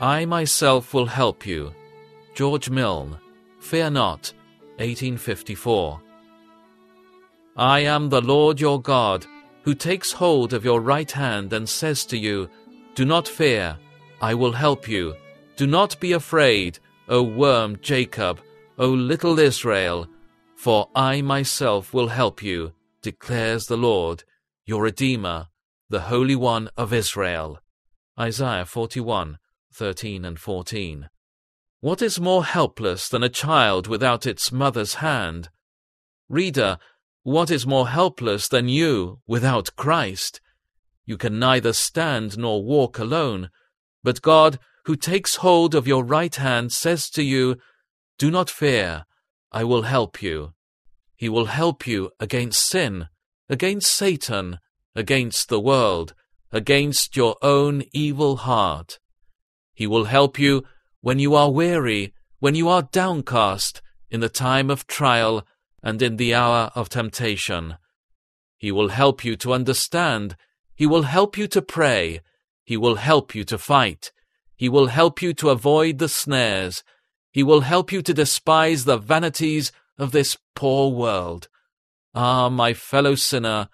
I myself will help you. George Milne, Fear Not, 1854. I am the Lord your God, who takes hold of your right hand and says to you, Do not fear, I will help you. Do not be afraid, O worm Jacob, O little Israel, for I myself will help you, declares the Lord, your Redeemer, the Holy One of Israel. Isaiah 41, 13 and 14. What is more helpless than a child without its mother's hand? Reader, what is more helpless than you without Christ? You can neither stand nor walk alone, but God, who takes hold of your right hand, says to you, Do not fear, I will help you. He will help you against sin, against Satan, against the world, against your own evil heart. He will help you when you are weary, when you are downcast, in the time of trial, and in the hour of temptation. He will help you to understand. He will help you to pray. He will help you to fight. He will help you to avoid the snares. He will help you to despise the vanities of this poor world. Ah, my fellow sinner,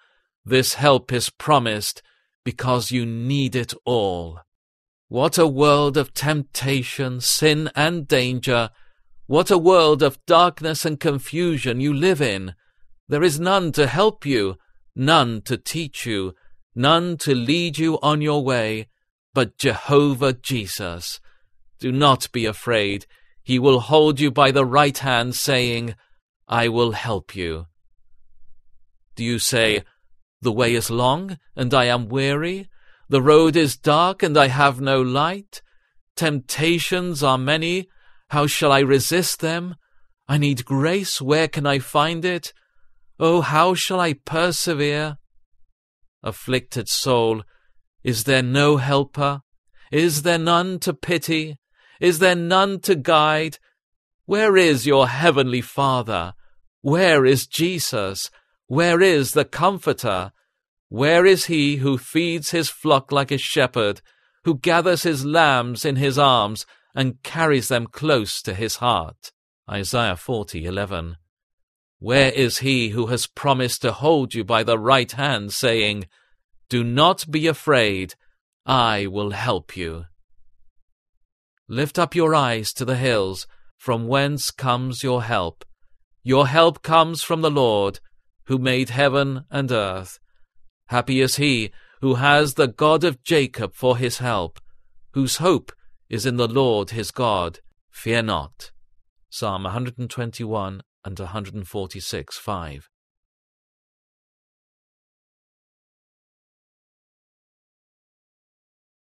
this help is promised because you need it all. What a world of temptation, sin, and danger! What a world of darkness and confusion you live in! There is none to help you, none to teach you, none to lead you on your way, but Jehovah Jesus. Do not be afraid. He will hold you by the right hand, saying, I will help you. Do you say, The way is long, and I am weary? The road is dark, and I have no light. Temptations are many. How shall I resist them? I need grace. Where can I find it? Oh, how shall I persevere? Afflicted soul, is there no helper? Is there none to pity? Is there none to guide? Where is your heavenly Father? Where is Jesus? Where is the Comforter? Where is he who feeds his flock like a shepherd, who gathers his lambs in his arms and carries them close to his heart? Isaiah 40:11. Where is he who has promised to hold you by the right hand, saying, Do not be afraid, I will help you? Lift up your eyes to the hills, from whence comes your help. Your help comes from the Lord, who made heaven and earth. Happy is he who has the God of Jacob for his help, whose hope is in the Lord his God. Fear not. Psalm 121 and 146 5.